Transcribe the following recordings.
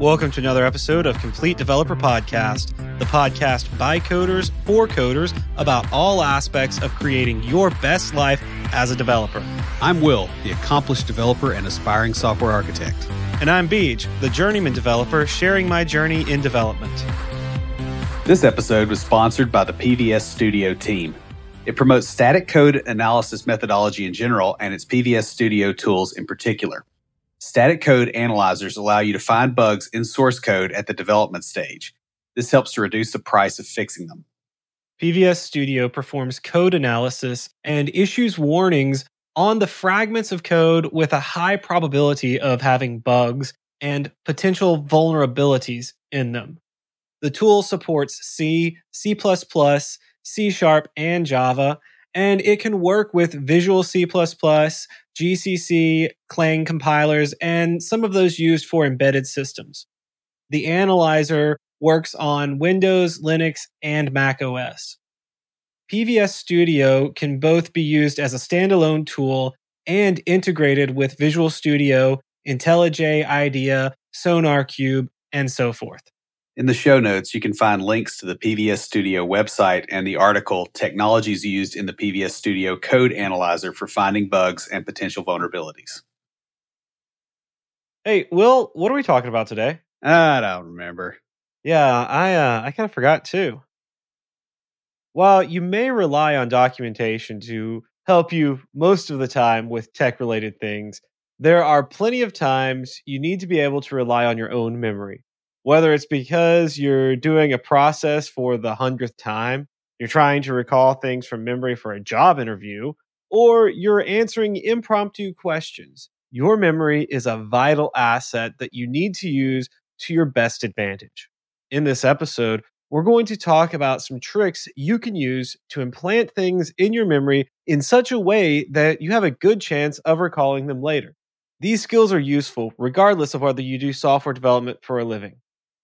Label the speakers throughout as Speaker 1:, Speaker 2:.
Speaker 1: Welcome to another episode of Complete Developer Podcast, the podcast by coders for coders about all aspects of creating your best life as a developer.
Speaker 2: I'm Will, the accomplished developer and aspiring software architect.
Speaker 1: And I'm Beej, the journeyman developer sharing my journey in development.
Speaker 2: This episode was sponsored by the PVS Studio team. It promotes static code analysis methodology in general and its PVS Studio tools in particular. Static code analyzers allow you to find bugs in source code at the development stage. This helps to reduce the price of fixing them.
Speaker 1: PVS Studio performs code analysis and issues warnings on the fragments of code with a high probability of having bugs and potential vulnerabilities in them. The tool supports C, C++, C Sharp, and Java, and it can work with Visual C++, GCC, Clang compilers, and some of those used for embedded systems. The analyzer works on Windows, Linux, and Mac OS. PVS Studio can both be used as a standalone tool and integrated with Visual Studio, IntelliJ IDEA, SonarQube, and so forth.
Speaker 2: In the show notes, you can find links to the PVS Studio website and the article Technologies Used in the PVS Studio Code Analyzer for Finding Bugs and Potential Vulnerabilities.
Speaker 1: Hey, Will, what are we talking about today?
Speaker 2: I don't remember.
Speaker 1: Yeah, I uh, I kind of forgot too. While you may rely on documentation to help you most of the time with tech related things, there are plenty of times you need to be able to rely on your own memory whether it's because you're doing a process for the hundredth time, you're trying to recall things from memory for a job interview, or you're answering impromptu questions. Your memory is a vital asset that you need to use to your best advantage. In this episode, we're going to talk about some tricks you can use to implant things in your memory in such a way that you have a good chance of recalling them later. These skills are useful regardless of whether you do software development for a living.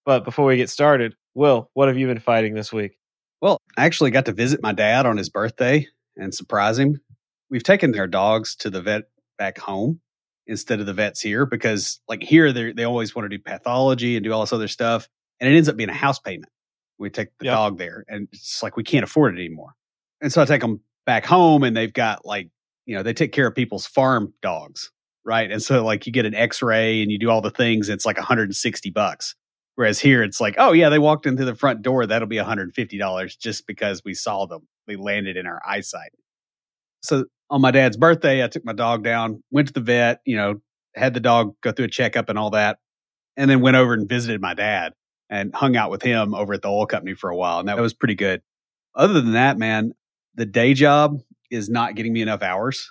Speaker 1: But before we get started, Will, what have you been fighting this week?
Speaker 2: Well, I actually got to visit my dad on his birthday and surprise him. We've taken our dogs to the vet back home instead of the vets here because, like, here they always want to do pathology and do all this other stuff, and it ends up being a house payment. We take the yep. dog there, and it's like we can't afford it anymore. And so I take them back home, and they've got like, you know, they take care of people's farm dogs, right? And so like you get an X-ray and you do all the things. It's like 160 bucks. Whereas here, it's like, oh yeah, they walked into the front door. That'll be $150 just because we saw them. They landed in our eyesight. So on my dad's birthday, I took my dog down, went to the vet, you know, had the dog go through a checkup and all that, and then went over and visited my dad and hung out with him over at the oil company for a while. And that was pretty good. Other than that, man, the day job is not getting me enough hours.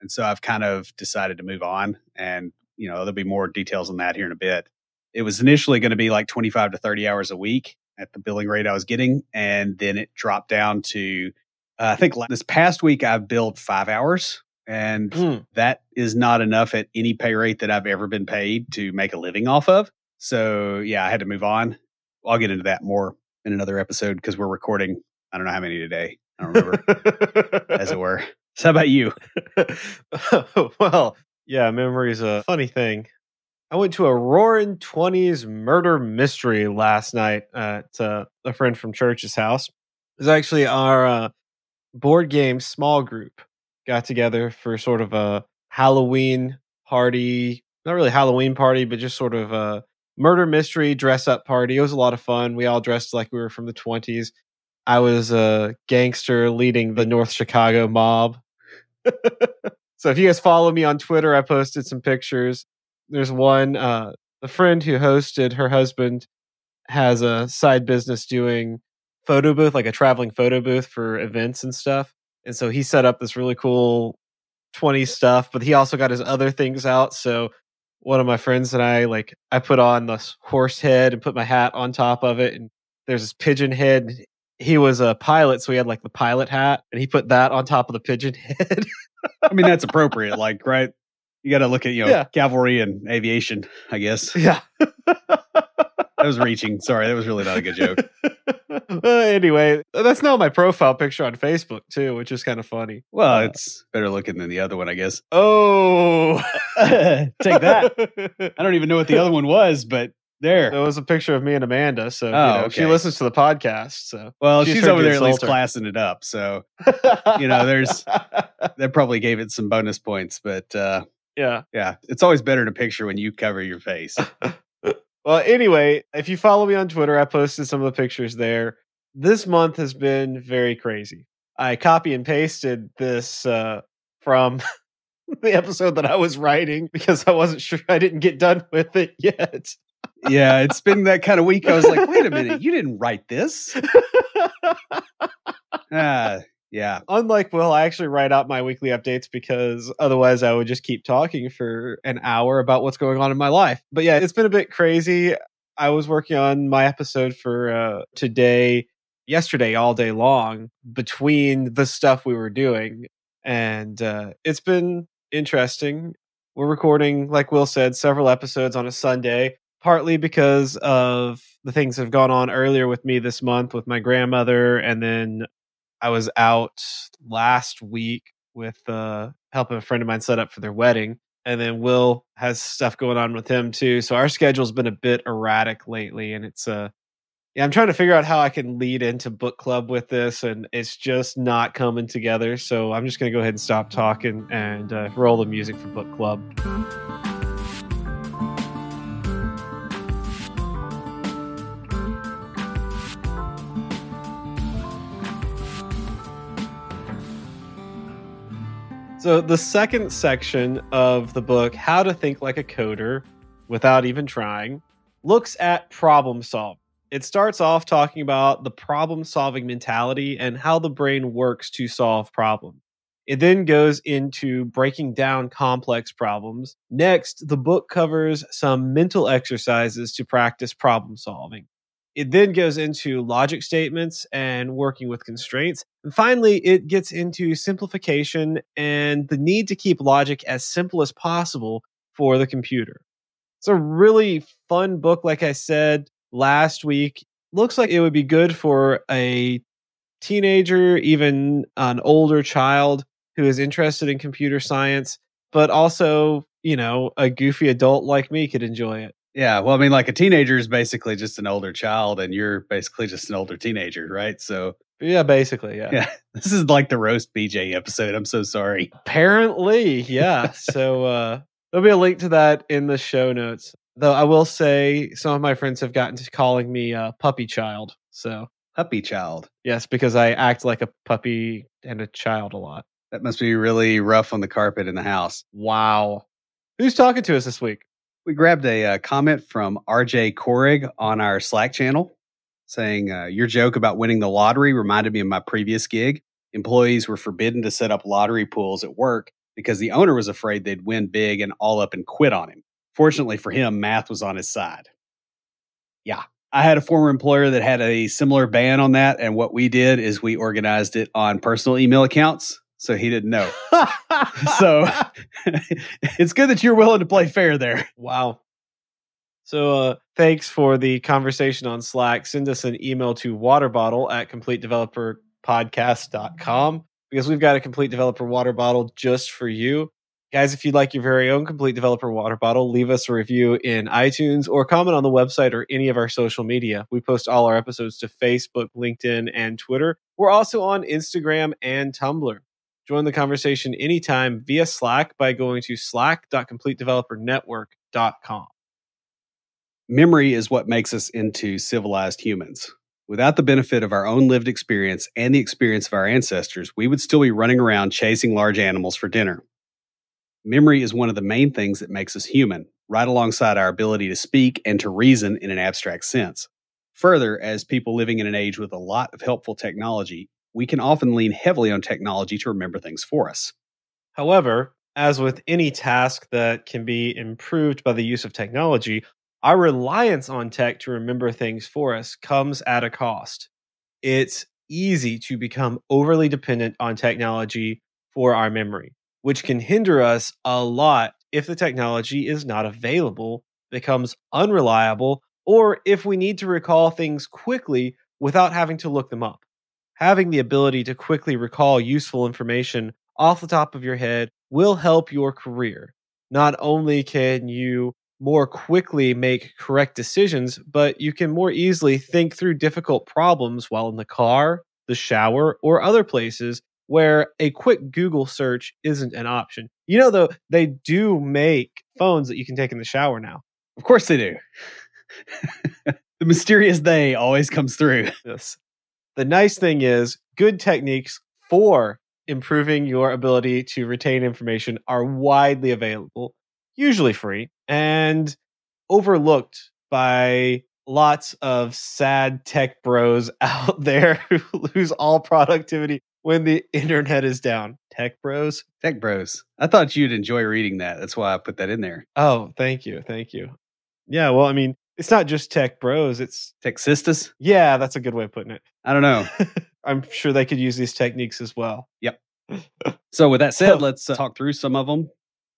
Speaker 2: And so I've kind of decided to move on. And, you know, there'll be more details on that here in a bit it was initially going to be like 25 to 30 hours a week at the billing rate I was getting. And then it dropped down to, uh, I think this past week I've billed five hours. And mm. that is not enough at any pay rate that I've ever been paid to make a living off of. So yeah, I had to move on. I'll get into that more in another episode because we're recording, I don't know how many today. I don't remember, as it were. So how about you?
Speaker 1: well, yeah, memory is a funny thing. I went to a roaring 20s murder mystery last night at uh, a friend from church's house. It was actually our uh, board game small group got together for sort of a Halloween party. Not really Halloween party, but just sort of a murder mystery dress up party. It was a lot of fun. We all dressed like we were from the 20s. I was a gangster leading the North Chicago mob. so if you guys follow me on Twitter, I posted some pictures there's one uh the friend who hosted her husband has a side business doing photo booth like a traveling photo booth for events and stuff and so he set up this really cool 20 stuff but he also got his other things out so one of my friends and i like i put on this horse head and put my hat on top of it and there's this pigeon head he was a pilot so he had like the pilot hat and he put that on top of the pigeon head.
Speaker 2: I mean that's appropriate like right you got to look at you know yeah. cavalry and aviation, I guess.
Speaker 1: Yeah.
Speaker 2: I was reaching. Sorry, that was really not a good joke.
Speaker 1: uh, anyway, that's now my profile picture on Facebook too, which is kind of funny.
Speaker 2: Well, uh, it's better looking than the other one, I guess.
Speaker 1: Oh,
Speaker 2: take that! I don't even know what the other one was, but There.
Speaker 1: That was a picture of me and Amanda. So you
Speaker 2: Oh,
Speaker 1: know, she listens to the podcast. So
Speaker 2: Well,
Speaker 1: She's
Speaker 2: she's, over there at least
Speaker 1: her.
Speaker 2: classing it up. So You know, there's- that probably gave it some bonus points. But uh,
Speaker 1: yeah.
Speaker 2: yeah, it's always better to picture when you cover your face.
Speaker 1: Well, anyway, if you follow me on Twitter, I posted some of the pictures there. This month has been very crazy. I copy and pasted this uh, from the episode that I was writing because I wasn't sure I didn't get done with it yet.
Speaker 2: yeah, it's been that kind of week. I was like, wait a minute, you didn't write this. Ah, yeah.
Speaker 1: Unlike Will, I actually write out my weekly updates because otherwise I would just keep talking for an hour about what's going on in my life. But yeah, it's been a bit crazy. I was working on my episode for uh, today, yesterday, all day long between the stuff we were doing. And uh, it's been interesting. We're recording, like Will said, several episodes on a Sunday, partly because of the things that have gone on earlier with me this month with my grandmother. And then I was out last week with uh, helping a friend of mine set up for their wedding. And then Will has stuff going on with him too. So our schedule's been a bit erratic lately. And it's uh yeah, I'm trying to figure out how I can lead into book club with this, and it's just not coming together. So I'm just going to go ahead and stop talking and uh, roll the music for book club. So, the second section of the book, How to Think Like a Coder Without Even Trying, looks at problem solving. It starts off talking about the problem solving mentality and how the brain works to solve problems. It then goes into breaking down complex problems. Next, the book covers some mental exercises to practice problem solving. It then goes into logic statements and working with constraints. And finally, it gets into simplification and the need to keep logic as simple as possible for the computer. It's a really fun book, like I said last week. Looks like it would be good for a teenager, even an older child who is interested in computer science, but also, you know, a goofy adult like me could enjoy it.
Speaker 2: Yeah. Well, I mean, like a teenager is basically just an older child, and you're basically just an older teenager, right? So,
Speaker 1: Yeah, basically, yeah.
Speaker 2: yeah, this is like the roast BJ episode. I'm so sorry.
Speaker 1: Apparently, yeah. so uh there'll be a link to that in the show notes. Though I will say some of my friends have gotten to calling me uh, puppy child. So
Speaker 2: Puppy child.
Speaker 1: yes, because I act like a puppy and a child a lot.
Speaker 2: That must be really rough on the carpet in the house.
Speaker 1: Wow. Who's talking to us this week?
Speaker 2: We grabbed a uh, comment from RJ Korig on our Slack channel saying, uh, Your joke about winning the lottery reminded me of my previous gig. Employees were forbidden to set up lottery pools at work because the owner was afraid they'd win big and all up and quit on him. Fortunately for him, math was on his side. Yeah. I had a former employer that had a similar ban on that. And what we did is we organized it on personal email accounts. So he didn't know. So- it's good that you're willing to play fair there.
Speaker 1: wow. So uh thanks for the conversation on Slack. Send us an email to waterbottle at completedeveloperpodcast.com because we've got a complete developer water bottle just for you. Guys, if you'd like your very own complete developer water bottle, leave us a review in iTunes or comment on the website or any of our social media. We post all our episodes to Facebook, LinkedIn, and Twitter. We're also on Instagram and Tumblr. Join the conversation anytime via Slack by going to slack.completedevelopernetwork.com.
Speaker 2: Memory is what makes us into civilized humans. Without the benefit of our own lived experience and the experience of our ancestors, we would still be running around chasing large animals for dinner. Memory is one of the main things that makes us human, right alongside our ability to speak and to reason in an abstract sense. Further, as people living in an age with a lot of helpful technology, we can often lean heavily on technology to remember things for us.
Speaker 1: However, as with any task that can be improved by the use of technology, our reliance on tech to remember things for us comes at a cost. It's easy to become overly dependent on technology for our memory, which can hinder us a lot if the technology is not available, becomes unreliable, or if we need to recall things quickly without having to look them up. Having the ability to quickly recall useful information off the top of your head will help your career. Not only can you more quickly make correct decisions, but you can more easily think through difficult problems while in the car, the shower, or other places where a quick Google search isn't an option. You know, though, they do make phones that you can take in the shower now.
Speaker 2: Of course they do. the mysterious they always comes through.
Speaker 1: Yes. The nice thing is, good techniques for improving your ability to retain information are widely available, usually free, and overlooked by lots of sad tech bros out there who lose all productivity when the internet is down. Tech bros?
Speaker 2: Tech bros. I thought you'd enjoy reading that. That's why I put that in there.
Speaker 1: Oh, thank you. Thank you. Yeah, well, I mean, it's not just tech bros, it's
Speaker 2: Tech sisters?
Speaker 1: yeah, that's a good way of putting it.
Speaker 2: I don't know.
Speaker 1: I'm sure they could use these techniques as well. Yep.
Speaker 2: so, with that said, let's uh, talk through some of them.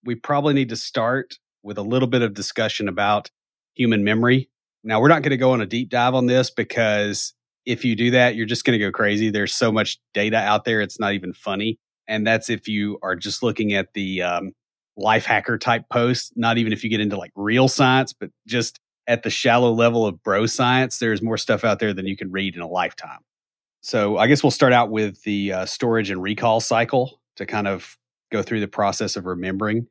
Speaker 2: We probably need to start with a little bit of discussion about human memory. Now, we're not going to go on a deep dive on this because if you do that, you're just going to go crazy. There's so much data out there, it's not even funny. And that's if you are just looking at the um, life hacker type posts, not even if you get into like real science, but just at the shallow level of bro science, there's more stuff out there than you can read in a lifetime. So I guess we'll start out with the uh, storage and recall cycle to kind of go through the process of remembering.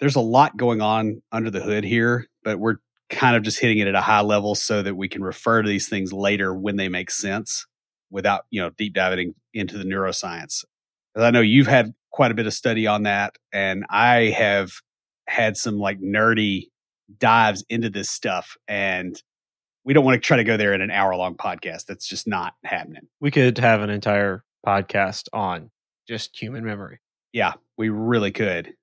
Speaker 2: There's a lot going on under the hood here, but we're kind of just hitting it at a high level so that we can refer to these things later when they make sense without, you know, deep diving into the neuroscience. Because I know you've had quite a bit of study on that, and I have had some like nerdy dives into this stuff and we don't want to try to go there in an hour long podcast. That's just not happening.
Speaker 1: We could have an entire podcast on just human memory.
Speaker 2: Yeah, we really could.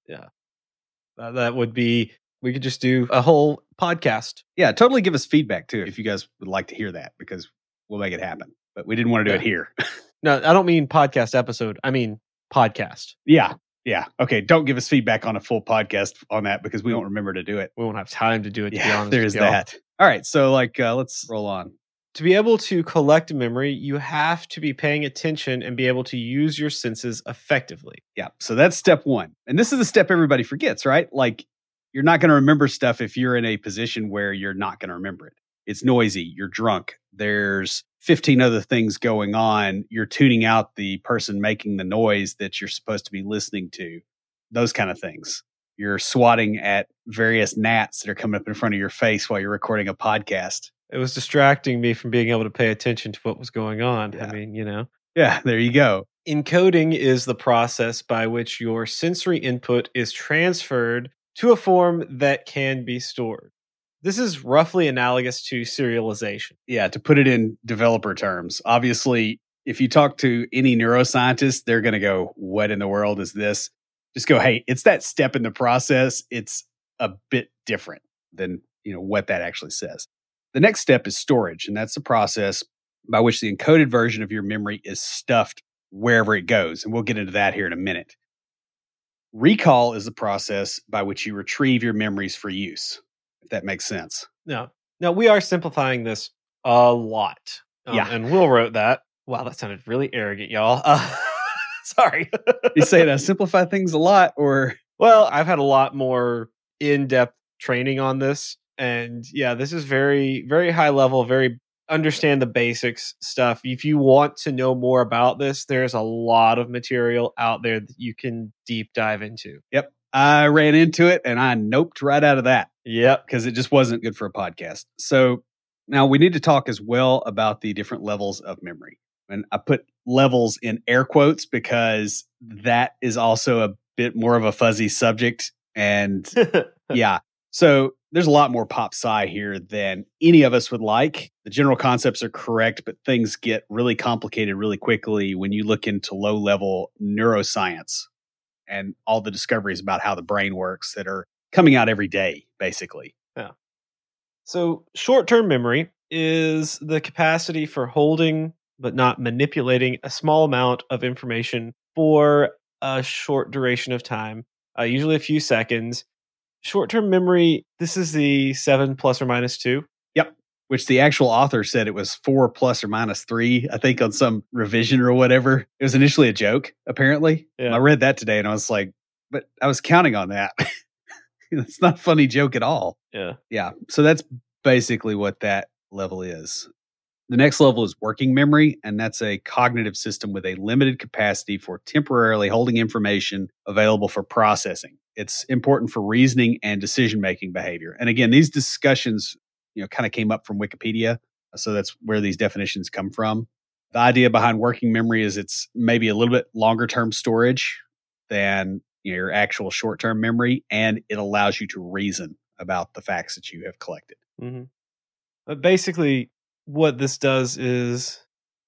Speaker 1: Uh, that would be, we could just do a whole podcast.
Speaker 2: Yeah, totally give us feedback too if you guys would like to hear that because we'll make it happen. But we didn't want to do it here.
Speaker 1: No, I don't mean podcast episode. I mean podcast.
Speaker 2: yeah. Yeah. Okay. Don't give us feedback on a full podcast on that because we won't remember to do it.
Speaker 1: We won't have time to do it, to be
Speaker 2: Yeah,
Speaker 1: honest.
Speaker 2: there's that. All right. So, like, uh, let's roll on.
Speaker 1: To be able to collect memory, you have to be paying attention and be able to use your senses effectively.
Speaker 2: Yeah. So that's step one. And this is the step everybody forgets, right? Like, you're not going to remember stuff if you're in a position where you're not going to remember it. It's noisy. You're drunk. There's 15 other things going on. You're tuning out the person making the noise that you're supposed to be listening to, those kind of things. You're swatting at various gnats that are coming up in front of your face while you're recording a podcast.
Speaker 1: It was distracting me from being able to pay attention to what was going on.
Speaker 2: Yeah.
Speaker 1: I mean, you know.
Speaker 2: Yeah, there you go.
Speaker 1: Encoding is the process by which your sensory input is transferred to a form that can be stored. This is roughly analogous to serialization.
Speaker 2: Yeah, to put it in developer terms, obviously, if you talk to any neuroscientist, they're going to go, What in the world is this? Just go, Hey, it's that step in the process. It's a bit different than you know what that actually says. The next step is storage, and that's the process by which the encoded version of your memory is stuffed wherever it goes. And we'll get into that here in a minute. Recall is the process by which you retrieve your memories for use, if that makes sense.
Speaker 1: Now, now we are simplifying this a lot. Um,
Speaker 2: Yeah.
Speaker 1: And Will wrote that. Wow, that sounded really arrogant, y'all. Uh, sorry.
Speaker 2: You saying I simplify things a lot, or
Speaker 1: Well, I've had a lot more in depth training on this. And yeah, this is very, very high level, very understand the basics stuff. If you want to know more about this, there's a lot of material out there that you can deep dive into.
Speaker 2: Yep. I ran into it and I noped right out of that
Speaker 1: Yep.
Speaker 2: because it just wasn't good for a podcast. So now we need to talk as well about the different levels of memory. And I put levels in air quotes because that is also a bit more of a fuzzy subject. And yeah. So there's a lot more pop sci here than any of us would like. The general concepts are correct, but things get really complicated really quickly when you look into low level neuroscience and all the discoveries about how the brain works that are coming out every day, basically. Yeah.
Speaker 1: So, short term memory is the capacity for holding but not manipulating a small amount of information for a short duration of time, uh, usually a few seconds. Short term memory, this is the seven plus or minus two. Yep.
Speaker 2: Which the actual author said it was four plus or minus three, I think, on some revision or whatever. It was initially a joke, apparently.
Speaker 1: Yeah.
Speaker 2: I read that today and I was like, but I was counting on that. it's not a funny joke at all.
Speaker 1: Yeah.
Speaker 2: Yeah. So that's basically what that level is. The next level is working memory, and that's a cognitive system with a limited capacity for temporarily holding information available for processing. It's important for reasoning and decision making behavior. And again, these discussions, you know, kind of came up from Wikipedia. So that's where these definitions come from. The idea behind working memory is it's maybe a little bit longer term storage than your actual short term memory, and it allows you to reason about the facts that you have collected.
Speaker 1: Mm-hmm. But basically, what this does is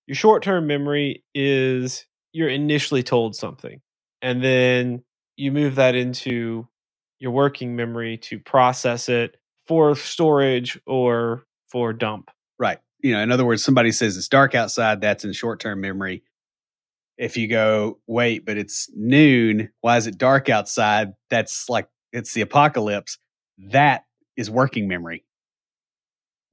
Speaker 1: your short term memory is you're initially told something, and then you move that into your working memory to process it for storage or for dump.
Speaker 2: Right. You know, in other words, somebody says it's dark outside, that's in short term memory. If you go, wait, but it's noon, why is it dark outside? That's like it's the apocalypse. That is working memory.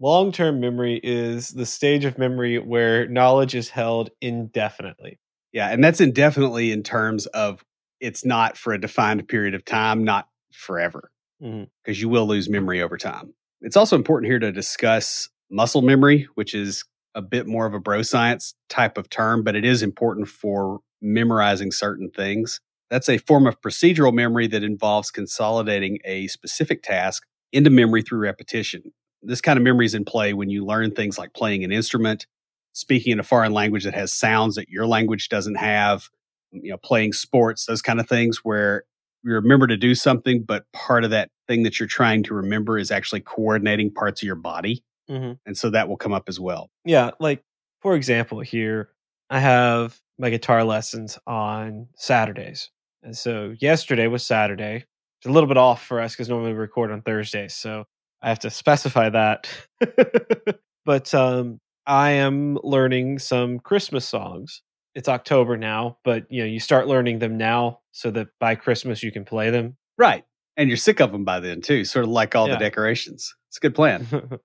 Speaker 1: Long term memory is the stage of memory where knowledge is held indefinitely.
Speaker 2: Yeah, and that's indefinitely in terms of it's not for a defined period of time, not forever, because mm-hmm. you will lose memory over time. It's also important here to discuss muscle memory, which is a bit more of a bro science type of term, but it is important for memorizing certain things. That's a form of procedural memory that involves consolidating a specific task into memory through repetition this kind of memory is in play when you learn things like playing an instrument, speaking in a foreign language that has sounds that your language doesn't have, you know, playing sports, those kind of things where you remember to do something, but part of that thing that you're trying to remember is actually coordinating parts of your body. Mm-hmm. And so that will come up as well.
Speaker 1: Yeah. Like, for example, here, I have my guitar lessons on Saturdays. And so yesterday was Saturday. It's a little bit off for us because normally we record on Thursdays. So I have to specify that. but um, I am learning some Christmas songs. It's October now, but you know, you start learning them now so that by Christmas you can play them.
Speaker 2: Right. And you're sick of them by then too, sort of like all yeah. the decorations. It's a good plan.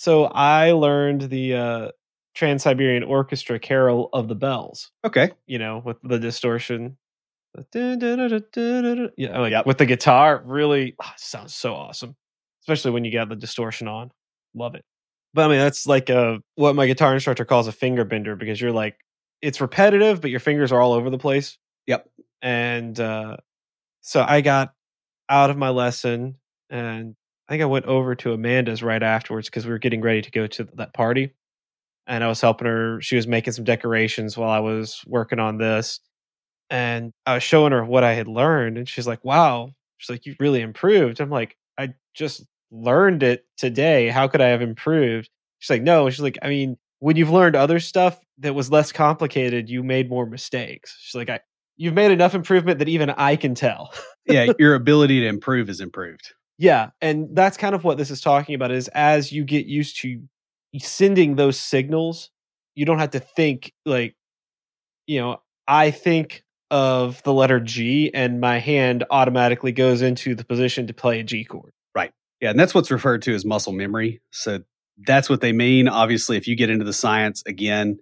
Speaker 1: so I learned the uh, Trans Siberian Orchestra Carol of the Bells.
Speaker 2: Okay.
Speaker 1: You know, with the distortion. Yeah, like yep. with the guitar, really oh, sounds so awesome especially when you get the distortion on. Love it. But I mean, that's like a what my guitar instructor calls a finger bender because you're like it's repetitive, but your fingers are all over the place.
Speaker 2: Yep.
Speaker 1: And uh, so I got out of my lesson, and I think I went over to Amanda's right afterwards because we were getting ready to go to that party, and I was helping her. She was making some decorations while I was working on this, and I was showing her what I had learned, and she's like, "Wow." She's like, "You really improved." I'm like, "I just learned it today. How could I have improved? She's like, no. She's like, I mean, when you've learned other stuff that was less complicated, you made more mistakes. She's like, I, you've made enough improvement that even I can tell.
Speaker 2: yeah, your ability to improve is improved.
Speaker 1: Yeah, and that's kind of what this is talking about. Is as you get used to sending those signals, you don't have to think like, you know, I think of the letter G, and my hand automatically goes into the position to play a G chord. Right.
Speaker 2: Yeah, and that's what's referred to as muscle memory. So that's what they mean. Obviously, if you get into the science again,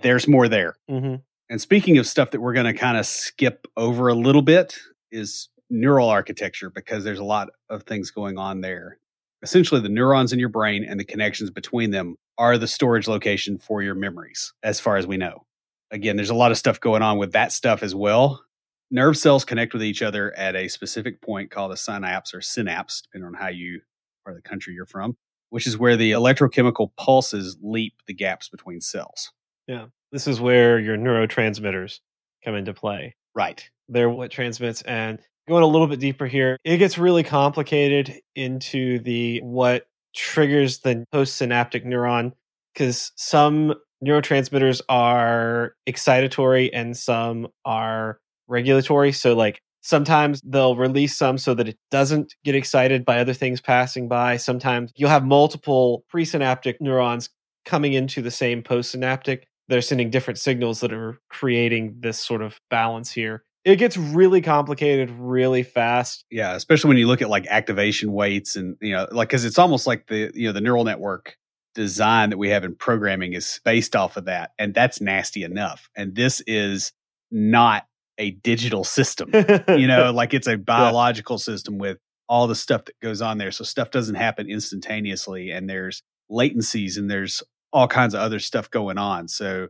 Speaker 2: there's more there. Mm-hmm. And speaking of stuff that we're going to kind of skip over a little bit, is neural architecture because there's a lot of things going on there. Essentially, the neurons in your brain and the connections between them are the storage location for your memories, as far as we know. Again, there's a lot of stuff going on with that stuff as well nerve cells connect with each other at a specific point called a synapse or synapse, depending on how you of the country you're from, which is where the electrochemical pulses leap the gaps between cells.
Speaker 1: Yeah. This is where your neurotransmitters come into play.
Speaker 2: Right.
Speaker 1: They're what transmits and going a little bit deeper here, it gets really complicated into the what triggers the postsynaptic neuron because some neurotransmitters are excitatory and some are regulatory. So like sometimes they'll release some so that it doesn't get excited by other things passing by. Sometimes you'll have multiple presynaptic neurons coming into the same postsynaptic. They're sending different signals that are creating this sort of balance here. It gets really complicated really fast.
Speaker 2: Yeah, especially when you look at like activation weights and you know, like cuz it's almost like the you know the neural network design that we have in programming is based off of that and that's nasty enough. And this is not a digital system. you know, like it's a biological yeah. system with all the stuff that goes on there. So stuff doesn't happen instantaneously and there's latencies and there's all kinds of other stuff going on. So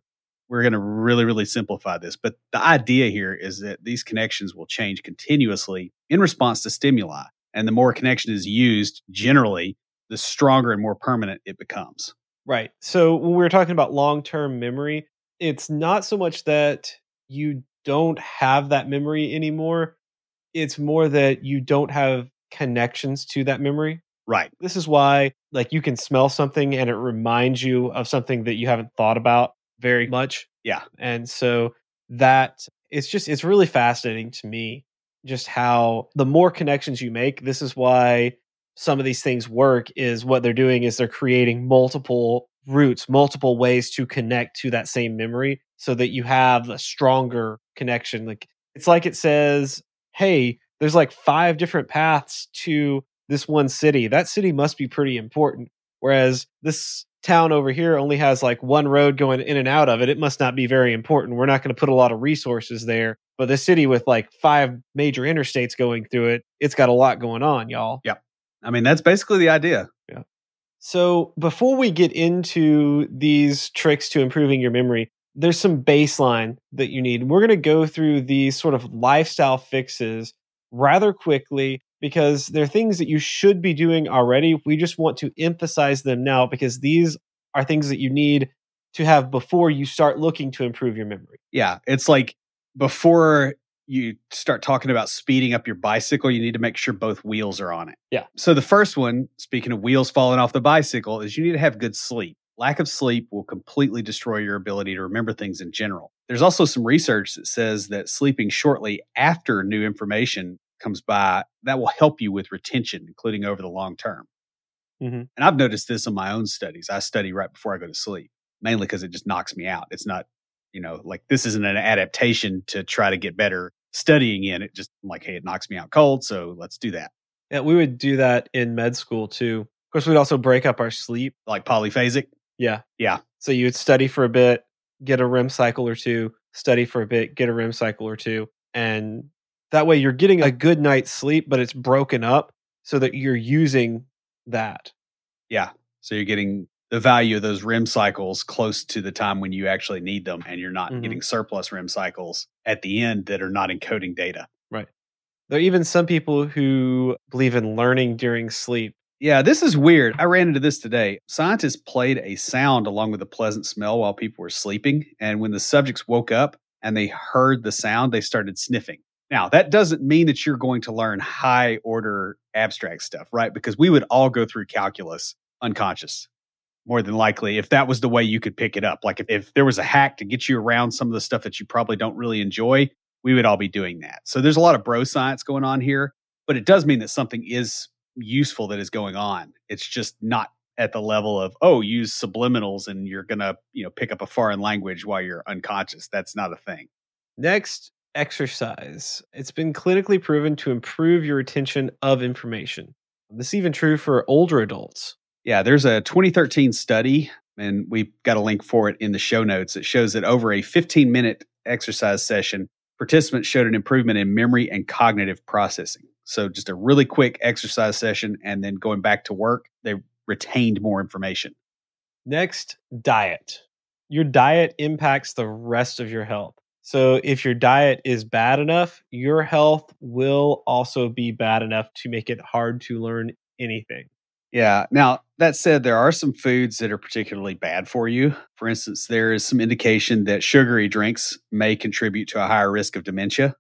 Speaker 2: we're going to really, really simplify this. But the idea here is that these connections will change continuously in response to stimuli. And the more connection is used, generally, the stronger and more permanent it becomes.
Speaker 1: Right. So when we are talking about long term memory, it's not so much that you don't have that memory anymore. It's more that you don't have connections to that memory.
Speaker 2: Right.
Speaker 1: This is why, like, you can smell something and it reminds you of something that you haven't thought about very much.
Speaker 2: Yeah.
Speaker 1: And so that it's just, it's really fascinating to me just how the more connections you make, this is why some of these things work is what they're doing is they're creating multiple routes, multiple ways to connect to that same memory so that you have a stronger connection. Like it's like it says, hey, there's like five different paths to this one city. That city must be pretty important. Whereas this town over here only has like one road going in and out of it. It must not be very important. We're not going to put a lot of resources there. But the city with like five major interstates going through it, it's got a lot going on, y'all.
Speaker 2: Yeah. I mean, that's basically the idea.
Speaker 1: Yeah. So before we get into these tricks to improving your memory, there's some baseline that you need. We're going to go through these sort of lifestyle fixes rather quickly because they're things that you should be doing already. We just want to emphasize them now because these are things that you need to have before you start looking to improve your memory.
Speaker 2: Yeah. It's like before you start talking about speeding up your bicycle, you need to make sure both wheels are on it.
Speaker 1: Yeah.
Speaker 2: So the first one, speaking of wheels falling off the bicycle, is you need to have good sleep. Lack of sleep will completely destroy your ability to remember things in general. There's also some research that says that sleeping shortly after new information comes by, that will help you with retention, including over the long term.
Speaker 1: Mm-hmm.
Speaker 2: And I've noticed this in my own studies. I study right before I go to sleep, mainly because it just knocks me out. It's not, you know, like this isn't an adaptation to try to get better studying in. It just I'm like, hey, it knocks me out cold. So let's do that.
Speaker 1: Yeah, we would do that in med school too. Of course, we'd also break up our sleep.
Speaker 2: Like polyphasic.
Speaker 1: Yeah.
Speaker 2: Yeah.
Speaker 1: So you would study for a bit, get a REM cycle or two, study for a bit, get a REM cycle or two. And that way you're getting a good night's sleep, but it's broken up so that you're using that.
Speaker 2: Yeah. So you're getting the value of those REM cycles close to the time when you actually need them, and you're not
Speaker 1: Mhm.
Speaker 2: getting surplus REM cycles at the end that are not encoding data. Right.
Speaker 1: There are even some people who believe in learning during sleep.
Speaker 2: Yeah, this is weird. I ran into this today. Scientists played a sound along with a pleasant smell while people were sleeping. And when the subjects woke up and they heard the sound, they started sniffing. Now, that doesn't mean that you're going to learn high order abstract stuff, right? Because we would all go through calculus unconscious, more than likely, if that was the way you could pick it up. Like if, if there was a hack to get you around some of the stuff that you probably don't really enjoy, we would all be doing that. So there's a lot of bro science going on here, but it does mean that something is useful that is going on. It's just not at the level of, oh, use subliminals and you're going to, you know, pick up a foreign language while you're unconscious. That's not a thing.
Speaker 1: Next, exercise. It's been clinically proven to improve your retention of information. This is even true for older adults.
Speaker 2: Yeah, there's a 2013 study, and we've got a link for it in the show notes. It shows that over a 15 minute exercise session, participants showed an improvement in memory and cognitive processing. So, just a really quick exercise session, and then going back to work, they retained more information.
Speaker 1: Next, diet. Your diet impacts the rest of your health. So, if your diet is bad enough, your health will also be bad enough to make it hard to learn anything.
Speaker 2: Yeah. Now, that said, there are some foods that are particularly bad for you. For instance, there is some indication that sugary drinks may contribute to a higher risk of dementia.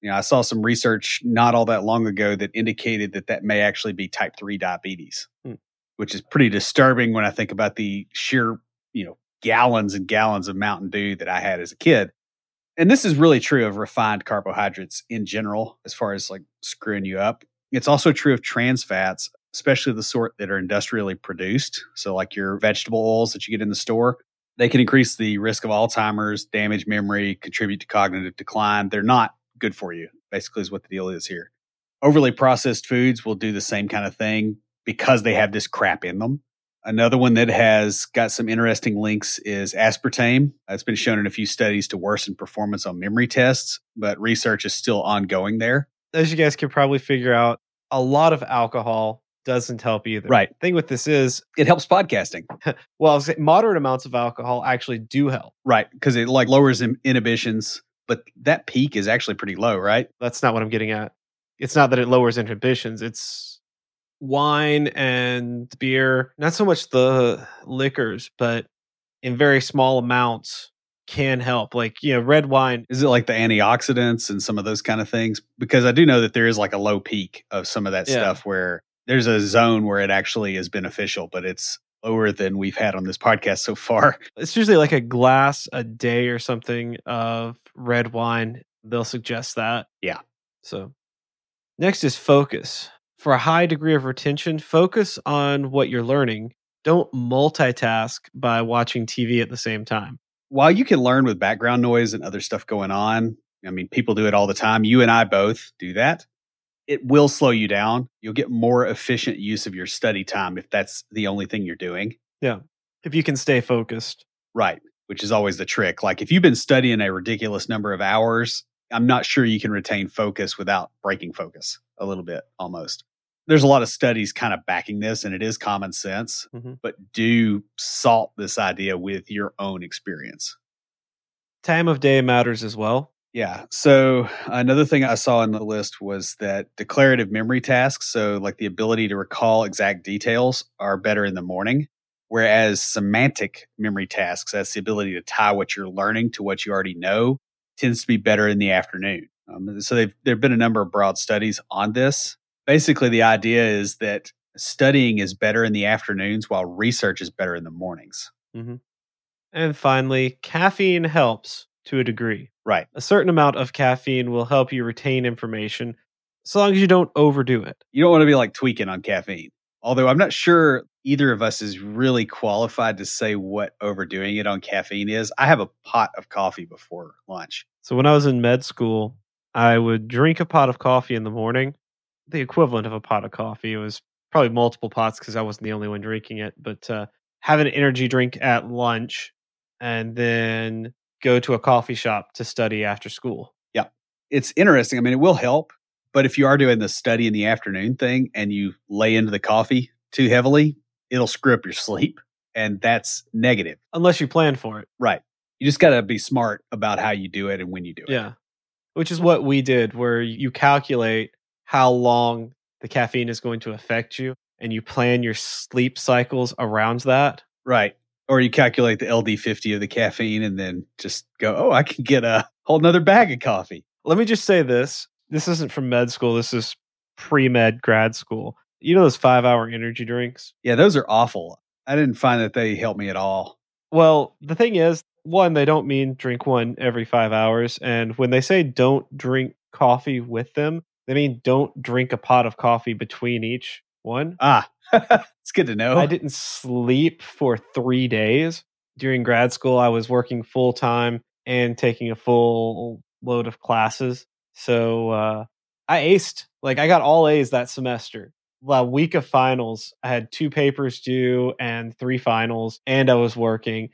Speaker 2: You know, I saw some research not all that long ago that indicated that that may actually be type 3 diabetes,
Speaker 1: Hmm.
Speaker 2: which is pretty disturbing when I think about the sheer, you know, gallons and gallons of Mountain Dew that I had as a kid. And this is really true of refined carbohydrates in general, as far as like screwing you up. It's also true of trans fats, especially the sort that are industrially produced. So, like your vegetable oils that you get in the store, they can increase the risk of Alzheimer's, damage memory, contribute to cognitive decline. They're not good for you, basically, is what the deal is here. Overly processed foods will do the same kind of thing because they have this crap in them. Another one that has got some interesting links is aspartame. It's been shown in a few studies to worsen performance on memory tests, but research is still ongoing there.
Speaker 1: As you guys can probably figure out, a lot of alcohol doesn't help either.
Speaker 2: Right.
Speaker 1: thing with this is,
Speaker 2: It helps podcasting.
Speaker 1: well, moderate amounts of alcohol actually do help.
Speaker 2: Right. Because it like lowers inhibitions, but that peak is actually pretty low, right?
Speaker 1: That's not what I'm getting at. It's not that it lowers inhibitions. It's wine and beer, not so much the liquors, but in very small amounts can help. Like, you know, red wine.
Speaker 2: Is it like the antioxidants and some of those kind of things? Because I do know that there is like a low peak of some of that
Speaker 1: Yeah.
Speaker 2: stuff where there's a zone where it actually is beneficial, but it's lower than we've had on this podcast so far.
Speaker 1: It's usually like a glass a day or something of red wine. They'll suggest that.
Speaker 2: Yeah.
Speaker 1: So, next is focus. For a high degree of retention, focus on what you're learning. Don't multitask by watching TV at the same time.
Speaker 2: While you can learn with background noise and other stuff going on, I mean, people do it all the time. You and I both do that. It will slow you down. You'll get more efficient use of your study time if that's the only thing you're doing. Yeah.
Speaker 1: If you can stay focused.
Speaker 2: Right. Which is always the trick. Like if you've been studying a ridiculous number of hours, I'm not sure you can retain focus without breaking focus a little bit almost. There's a lot of studies kind of backing this, and it is common sense,
Speaker 1: Mhm.
Speaker 2: but do salt this idea with your own experience.
Speaker 1: Time of day matters as well.
Speaker 2: Yeah. So another thing I saw in the list was that declarative memory tasks, so like the ability to recall exact details, are better in the morning. Whereas semantic memory tasks, that's the ability to tie what you're learning to what you already know, tends to be better in the afternoon. Um, so they've, there have been a number of broad studies on this. Basically, the idea is that studying is better in the afternoons while research is better in the mornings. Mm-hmm.
Speaker 1: And finally, caffeine helps to a degree.
Speaker 2: Right.
Speaker 1: A certain amount of caffeine will help you retain information so long as you don't overdo it.
Speaker 2: you don't want to be like tweaking on caffeine. Although I'm not sure either of us is really qualified to say what overdoing it on caffeine is. I have a pot of coffee before lunch.
Speaker 1: So when I was in med school, I would drink a pot of coffee in the morning, the equivalent of a pot of coffee. It was probably multiple pots because I wasn't the only one drinking it, but uh, have an energy drink at lunch and then go to a coffee shop to study after school. Yeah.
Speaker 2: It's interesting. I mean, it will help, but if you are doing the study in the afternoon thing and you lay into the coffee too heavily, it'll screw up your sleep. And that's negative.
Speaker 1: Unless you plan for it.
Speaker 2: Right. You just got to be smart about how you do it and when you do it.
Speaker 1: Yeah. Which is what we did, where you calculate how long the caffeine is going to affect you and you plan your sleep cycles around that.
Speaker 2: Right. Or you calculate the LD50 of the caffeine and then just go, oh, I can get a whole nother bag of coffee.
Speaker 1: Let me just say this this isn't from med school, this is pre med grad school. You know those five hour energy drinks?
Speaker 2: Yeah, those are awful. I didn't find that they helped me at all.
Speaker 1: Well, the thing is, one, they don't mean drink one every five hours. And when they say don't drink coffee with them, they mean don't drink a pot of coffee between each one.
Speaker 2: Ah, it's good to know.
Speaker 1: I didn't sleep for three days. During grad school, I was working full time and taking a full load of classes. So uh, I aced. Like, I got all A's that semester. The week of finals, I had two papers due and three finals, and I was working.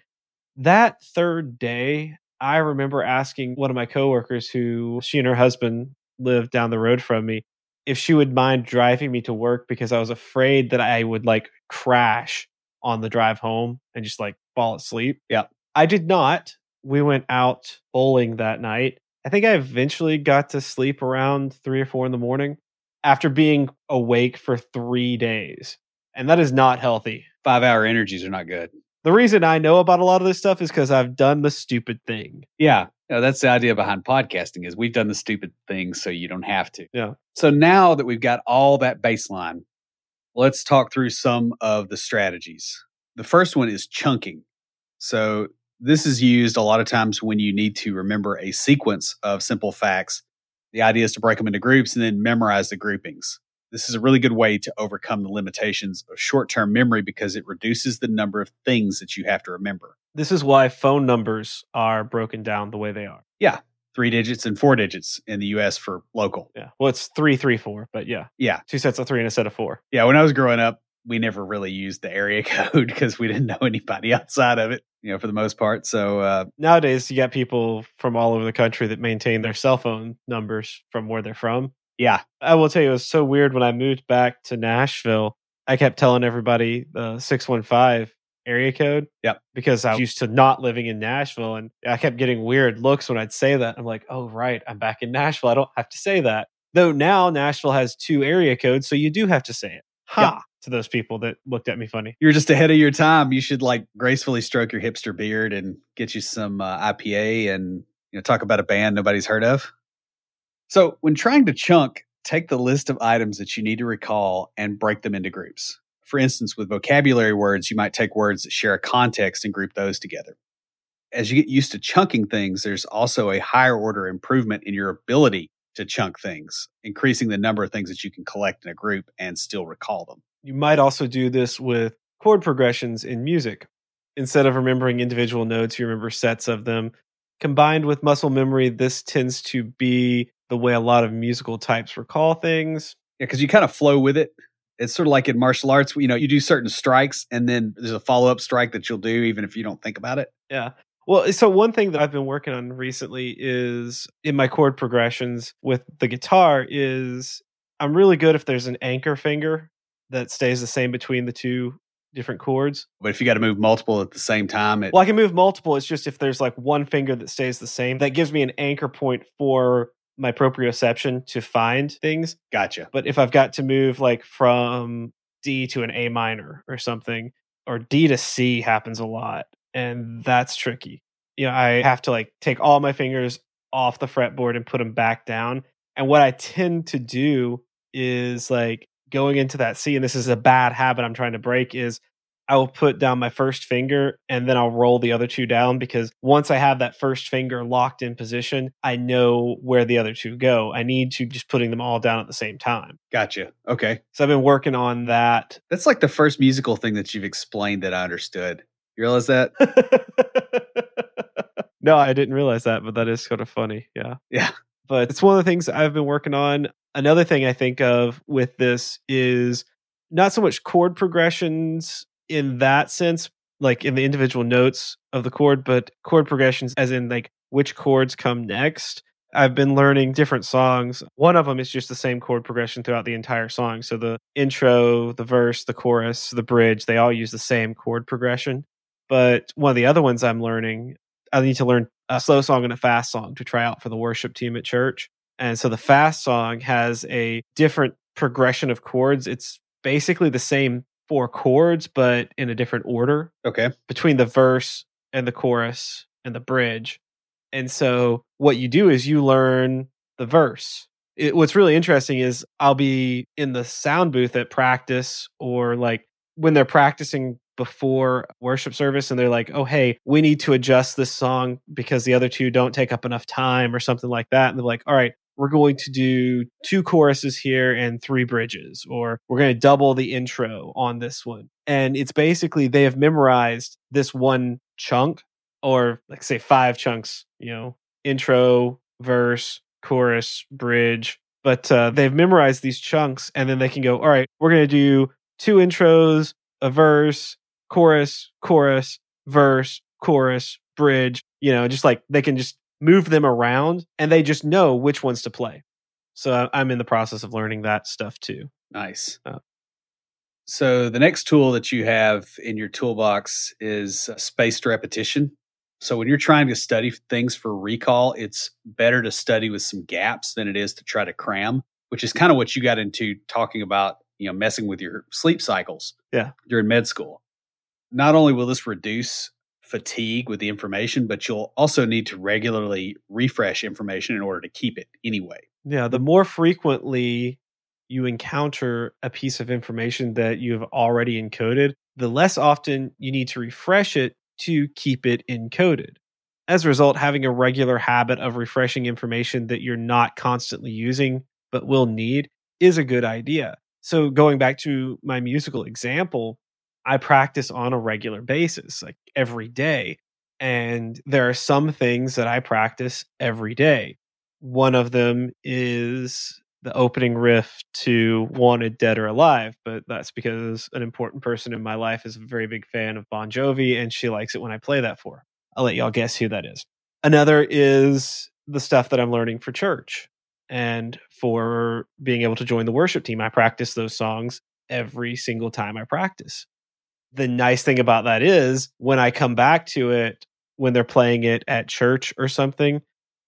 Speaker 1: That third day, I remember asking one of my coworkers, who she and her husband lived down the road from me, if she would mind driving me to work because I was afraid that I would like crash on the drive home and just like fall asleep.
Speaker 2: Yeah.
Speaker 1: I did not. We went out bowling that night. I think I eventually got to sleep around three or four in the morning after being awake for three days. And that is not healthy.
Speaker 2: Five hour energies are not good.
Speaker 1: The reason I know about a lot of this stuff is because I've done the stupid thing.
Speaker 2: Yeah. Yeah, that's the idea behind podcasting is we've done the stupid things so you don't have to.
Speaker 1: Yeah.
Speaker 2: So now that we've got all that baseline, let's talk through some of the strategies. The first one is chunking. So this is used a lot of times when you need to remember a sequence of simple facts. The idea is to break them into groups and then memorize the groupings. This is a really good way to overcome the limitations of short term memory because it reduces the number of things that you have to remember.
Speaker 1: This is why phone numbers are broken down the way they are. Yeah.
Speaker 2: Three digits and four digits in the US for local.
Speaker 1: Yeah. Well, it's three, three, four, but yeah,
Speaker 2: Yeah.
Speaker 1: two sets of three and a set of four.
Speaker 2: Yeah. When I was growing up, we never really used the area code because we didn't know anybody outside of it, you know, for the most part. So, uh,
Speaker 1: Nowadays, you got people from all over the country that maintain their cell phone numbers from where they're from.
Speaker 2: Yeah.
Speaker 1: I will tell you, it was so weird when I moved back to Nashville. I kept telling everybody the 615 area code.
Speaker 2: Yep.
Speaker 1: Because I was used to not living in Nashville and I kept getting weird looks when I'd say that. I'm like, oh, right. I'm back in Nashville. I don't have to say that. Though now Nashville has two area codes. So you do have to say it. Ha!
Speaker 2: Yeah.
Speaker 1: To those people that looked at me funny.
Speaker 2: You're just ahead of your time. You should like gracefully stroke your hipster beard and get you some uh, IPA and you know talk about a band nobody's heard of. So, when trying to chunk, take the list of items that you need to recall and break them into groups. For instance, with vocabulary words, you might take words that share a context and group those together. As you get used to chunking things, there's also a higher order improvement in your ability to chunk things, increasing the number of things that you can collect in a group and still recall them.
Speaker 1: You might also do this with chord progressions in music. Instead of remembering individual notes, you remember sets of them. Combined with muscle memory, this tends to be the way a lot of musical types recall things.
Speaker 2: Yeah, because you kind of flow with it. It's sort of like in martial arts, you know, you do certain strikes and then there's a follow up strike that you'll do even if you don't think about it.
Speaker 1: Yeah. Well, eh, so one thing that I've been working on recently is in my chord progressions with the guitar is I'm really good if there's an anchor finger that stays the same between the two different chords.
Speaker 2: But if you got to move multiple at the same time, it,
Speaker 1: Well, I can move multiple. It's just if there's like one finger that stays the same, that gives me an anchor point for my proprioception to find things.
Speaker 2: gotcha.
Speaker 1: But if I've got to move like from D to an A minor or something, or D to C happens a lot, and that's tricky. You know, I have to like take all my fingers off the fretboard and put them back down. And what I tend to do is like going into that C, and this is a bad habit I'm trying to break, is I will put down my first finger and then I'll roll the other two down because once I have that first finger locked in position, I know where the other two go. I need to just putting them all down at the same time.
Speaker 2: Gotcha. Okay.
Speaker 1: So I've been working on that.
Speaker 2: That's like the first musical thing that you've explained that I understood. You realize that?
Speaker 1: no, I didn't realize that, but that is kind of funny. Yeah.
Speaker 2: Yeah.
Speaker 1: But it's one of the things I've been working on. Another thing I think of with this is not so much chord progressions in that sense, like in the individual notes of the chord, but chord progressions as in like which chords come next. I've been learning different songs. One of them is just the same chord progression throughout the entire song. So the intro, the verse, the chorus, the bridge, they all use the same chord progression. But one of the other ones I'm learning, I need to learn a slow song and a fast song to try out for the worship team at church. And so the fast song has a different progression of chords. It's basically the same four chords, but in a different order
Speaker 2: Okay.
Speaker 1: between the verse and the chorus and the bridge. And so what you do is you learn the verse. It, what's really interesting is I'll be in the sound booth at practice or like when they're practicing before worship service and they're like, oh, hey, we need to adjust this song because the other two don't take up enough time or something like that. And they're like, all right, we're going to do two choruses here and three bridges, or we're going to double the intro on this one. And it's basically they have memorized this one chunk, or like say five chunks, you know, intro, verse, chorus, bridge. But uh, they've memorized these chunks, and then they can go, all right, we're going to do two intros, a verse, chorus, chorus, verse, chorus, bridge, you know, just like they can just move them around and they just know which ones to play. So I- I'm in the process of learning that stuff too.
Speaker 2: Nice.
Speaker 1: Uh,
Speaker 2: so the next tool that you have in your toolbox is uh, spaced repetition. So when you're trying to study things for recall, it's better to study with some gaps than it is to try to cram, which is kind of what you got into talking about, you know, messing with your sleep cycles.
Speaker 1: Yeah.
Speaker 2: During med school. Not only will this reduce fatigue with the information, but you'll also need to regularly refresh information in order to keep it anyway.
Speaker 1: Yeah, the more frequently you encounter a piece of information that you've already encoded, the less often you need to refresh it to keep it encoded. As a result, having a regular habit of refreshing information that you're not constantly using but will need is a good idea. So, going back to my musical example, I practice on a regular basis, like every day. And there are some things that I practice every day. One of them is the opening riff to Wanted Dead or Alive, but that's because an important person in my life is a very big fan of Bon Jovi and she likes it when I play that for her. I'll let y'all guess who that is. Another is the stuff that I'm learning for church. and for being able to join the worship team. I practice those songs every single time I practice. The nice thing about that is when I come back to it, when they're playing it at church or something,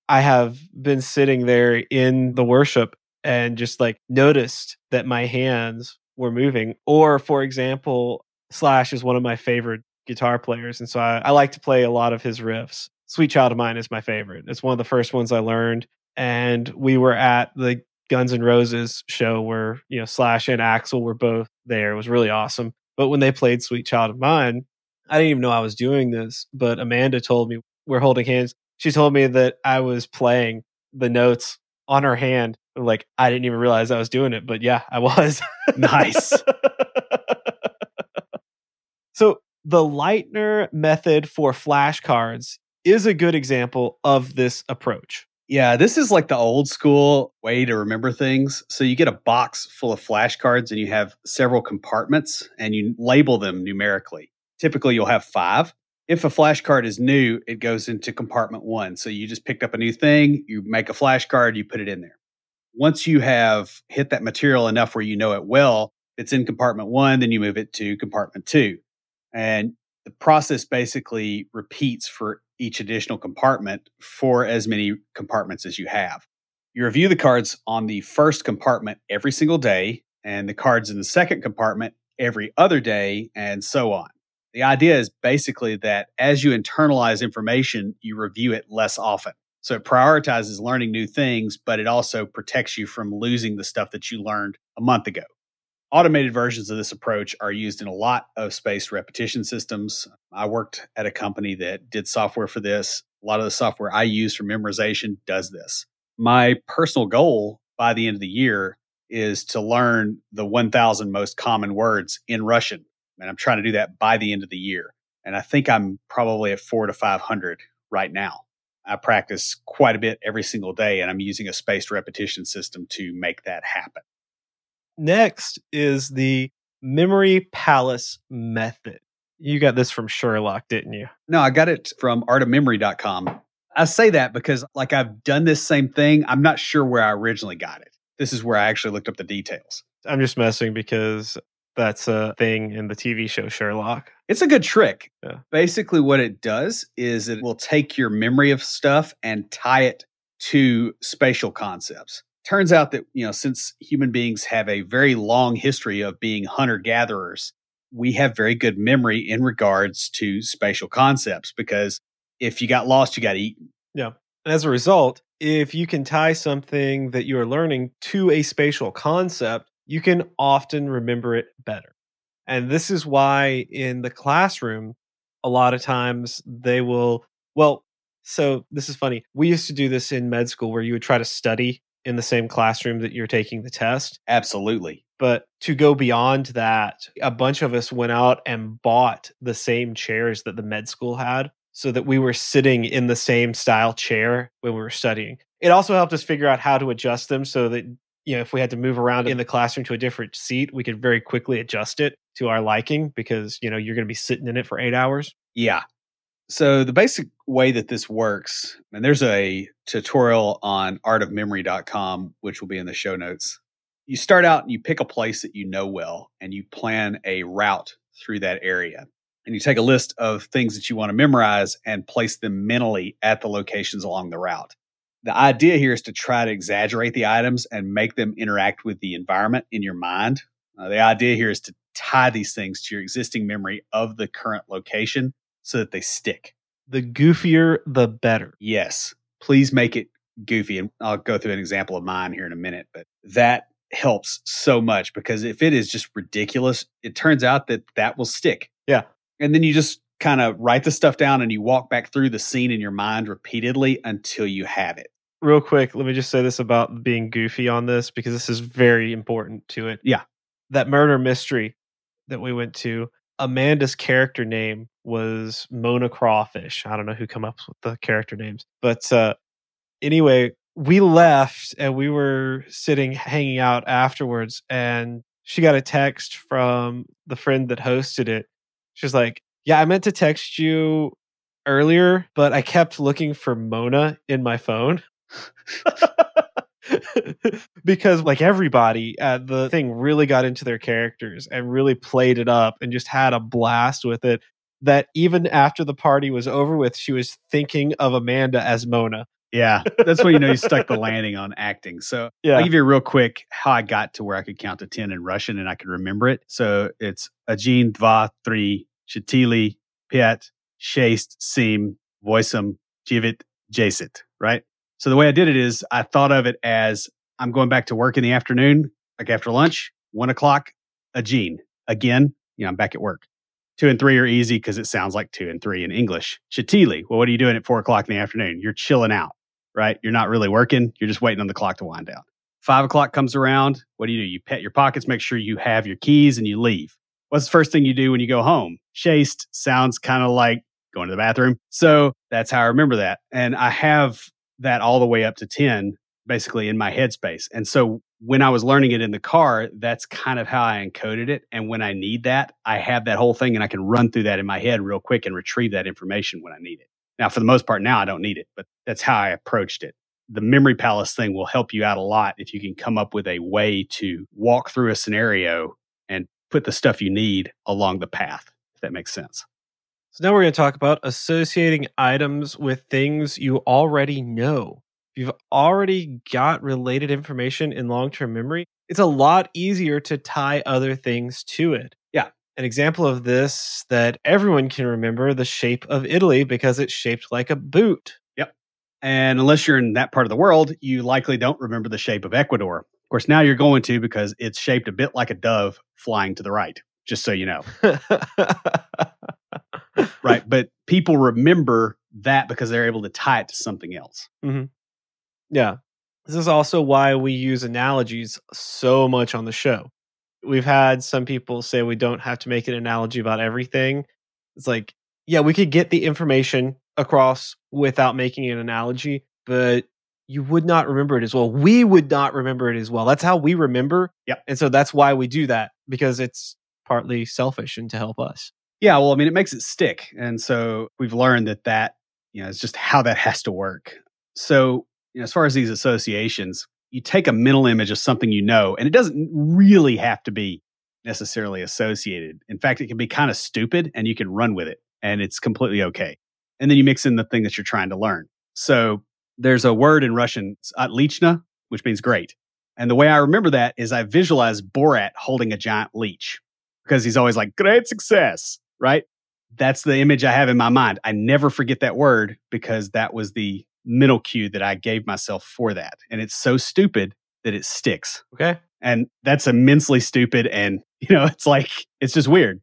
Speaker 1: I have been sitting there in the worship and just like noticed that my hands were moving. Or, for example, Slash is one of my favorite guitar players. And so I, I like to play a lot of his riffs. Sweet Child of Mine is my favorite. It's one of the first ones I learned. And we were at the Guns N' Roses show where, you know, Slash and Axl were both there. It was really awesome. But when they played Sweet Child of Mine, I didn't even know I was doing this. But Amanda told me we're holding hands. She told me that I was playing the notes on her hand. Like, I didn't even realize I was doing it. But yeah, I was.
Speaker 2: Nice.
Speaker 1: so the Leitner method for flashcards is a good example of this approach.
Speaker 2: Yeah, this is like the old school way to remember things. So you get a box full of flashcards and you have several compartments and you label them numerically. Typically, you'll have five. If a flashcard is new, it goes into compartment one. So you just picked up a new thing, you make a flashcard, you put it in there. Once you have hit that material enough where you know it well, it's in compartment one, then you move it to compartment two. And the process basically repeats for each additional compartment for as many compartments as you have. You review the cards on the first compartment every single day, and the cards in the second compartment every other day, and so on. The idea is basically that as you internalize information, you review it less often. So it prioritizes learning new things, but it also protects you from losing the stuff that you learned a month ago. Automated versions of this approach are used in a lot of spaced repetition systems. I worked at a company that did software for this. A lot of the software I use for memorization does this. My personal goal by the end of the year is to learn the 1,000 most common words in Russian. And I'm trying to do that by the end of the year. And I think I'm probably at four to 500 right now. I practice quite a bit every single day, and I'm using a spaced repetition system to make that happen.
Speaker 1: Next is the memory palace method. You got this from Sherlock, didn't you?
Speaker 2: No, I got it from artofmemory.com. I say that because, like, I've done this same thing. I'm not sure where I originally got it. This is where I actually looked up the details.
Speaker 1: I'm just messing because that's a thing in the TV show Sherlock.
Speaker 2: It's a good trick.
Speaker 1: Yeah.
Speaker 2: Basically, what it does is it will take your memory of stuff and tie it to spatial concepts. Turns out that, you know, since human beings have a very long history of being hunter gatherers, we have very good memory in regards to spatial concepts because if you got lost, you got eaten.
Speaker 1: Yeah. And as a result, if you can tie something that you are learning to a spatial concept, you can often remember it better. And this is why in the classroom, a lot of times they will, well, so this is funny. We used to do this in med school where you would try to study in the same classroom that you're taking the test.
Speaker 2: Absolutely.
Speaker 1: But to go beyond that, a bunch of us went out and bought the same chairs that the med school had so that we were sitting in the same style chair when we were studying. It also helped us figure out how to adjust them so that you know if we had to move around in the classroom to a different seat, we could very quickly adjust it to our liking because you know you're going to be sitting in it for 8 hours.
Speaker 2: Yeah. So the basic way that this works, and there's a tutorial on artofmemory.com, which will be in the show notes. You start out and you pick a place that you know well and you plan a route through that area. And you take a list of things that you want to memorize and place them mentally at the locations along the route. The idea here is to try to exaggerate the items and make them interact with the environment in your mind. Uh, the idea here is to tie these things to your existing memory of the current location so that they stick.
Speaker 1: The goofier, the better.
Speaker 2: Yes, please make it goofy. And I'll go through an example of mine here in a minute, but that helps so much because if it is just ridiculous, it turns out that that will stick.
Speaker 1: Yeah.
Speaker 2: And then you just kind of write the stuff down and you walk back through the scene in your mind repeatedly until you have it.
Speaker 1: Real quick, let me just say this about being goofy on this because this is very important to it.
Speaker 2: Yeah.
Speaker 1: That murder mystery that we went to, Amanda's character name was Mona Crawfish. I don't know who come up with the character names, but uh, anyway, we left and we were sitting hanging out afterwards, and she got a text from the friend that hosted it. She's like, "Yeah, I meant to text you earlier, but I kept looking for Mona in my phone." because like everybody uh, the thing really got into their characters and really played it up and just had a blast with it that even after the party was over with she was thinking of amanda as mona
Speaker 2: Yeah, that's when you know you stuck the landing on acting. So
Speaker 1: Yeah.
Speaker 2: I'll give you real quick how I got to where I could count to 10 in Russian and I could remember it. So it's Ajin, Dva, Three, Chatili, Piet, Shast, Sim, Voisum, Jivit, Jasit, right? So the way I did it is I thought of it as I'm going back to work in the afternoon, like after lunch, one o'clock, Ajin. Again, you know, I'm back at work. Two and three are easy because it sounds like two and three in English. Chatili, well, what are you doing at four o'clock in the afternoon? You're chilling out right? You're not really working. You're just waiting on the clock to wind down. Five o'clock comes around. What do you do? You pet your pockets, make sure you have your keys, and you leave. What's the first thing you do when you go home? Chased sounds kind of like going to the bathroom. So that's how I remember that. And I have that all the way up to 10, basically in my headspace. And so when I was learning it in the car, that's kind of how I encoded it. And when I need that, I have that whole thing and I can run through that in my head real quick and retrieve that information when I need it. Now, for the most part, now I don't need it, but that's how I approached it. The memory palace thing will help you out a lot if you can come up with a way to walk through a scenario and put the stuff you need along the path, if that makes sense.
Speaker 1: So now we're going to talk about associating items with things you already know. If you've already got related information in long term memory, it's a lot easier to tie other things to it.
Speaker 2: Yeah.
Speaker 1: An example of this that everyone can remember the shape of Italy because it's shaped like a boot. Yep.
Speaker 2: And unless you're in that part of the world, you likely don't remember the shape of Ecuador. Of course, now you're going to because it's shaped a bit like a dove flying to the right, just so you know. right. But people remember that because they're able to tie it to something else. Mm-hmm.
Speaker 1: Yeah. This is also why we use analogies so much on the show. We've had some people say we don't have to make an analogy about everything. It's like, yeah, we could get the information across without making an analogy, but you would not remember it as well. We would not remember it as well. That's how we remember.
Speaker 2: Yep.
Speaker 1: And so that's why we do that because it's partly selfish and to help us.
Speaker 2: Yeah, well, I mean, it makes it stick. And so we've learned that that, you know, is just how that has to work. So, you know, as far as these associations, you take a mental image of something you know, and it doesn't really have to be necessarily associated. In fact, it can be kind of stupid and you can run with it and it's completely okay. And then you mix in the thing that you're trying to learn. So there's a word in Russian, atlichna, which means great. And the way I remember that is I visualize Borat holding a giant leech because he's always like, great success, right? That's the image I have in my mind. I never forget that word because that was the mental cue that I gave myself for that. And it's so stupid that it sticks.
Speaker 1: Okay.
Speaker 2: And that's immensely stupid. And, you know, it's like, it's just weird.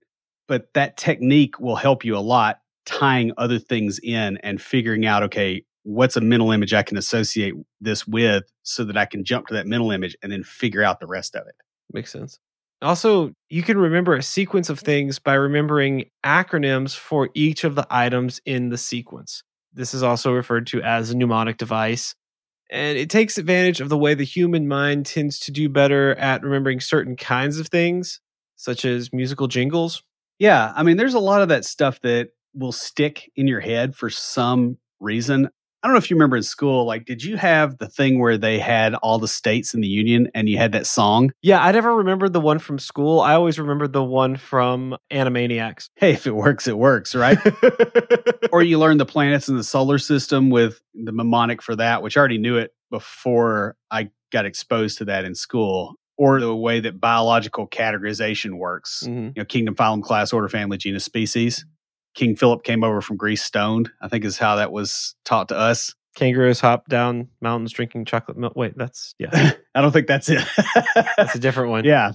Speaker 2: But that technique will help you a lot tying other things in and figuring out, okay, what's a mental image I can associate this with so that I can jump to that mental image and then figure out the rest of it.
Speaker 1: Makes sense. Also, you can remember a sequence of mm-hmm. things by remembering acronyms for each of the items in the sequence. This is also referred to as a mnemonic device. And it takes advantage of the way the human mind tends to do better at remembering certain kinds of things, such as musical jingles.
Speaker 2: Yeah. I mean, there's a lot of that stuff that will stick in your head for some reason. I don't know if you remember in school, like, did you have the thing where they had all the states in the union and you had that song?
Speaker 1: Yeah, I never remembered the one from school. I always remembered the one from Animaniacs.
Speaker 2: Hey, if it works, it works, right? or you learn the planets in the solar system with the mnemonic for that, which I already knew it before I got exposed to that in school, or the way that biological categorization works.
Speaker 1: Mhm.
Speaker 2: You know, kingdom, phylum, class, order, family, genus, species. King Philip came over from Greece stoned, I think is how that was taught to us.
Speaker 1: Kangaroos hop down mountains drinking chocolate milk. Wait, that's, yeah,
Speaker 2: I don't think that's it.
Speaker 1: that's a different one.
Speaker 2: Yeah.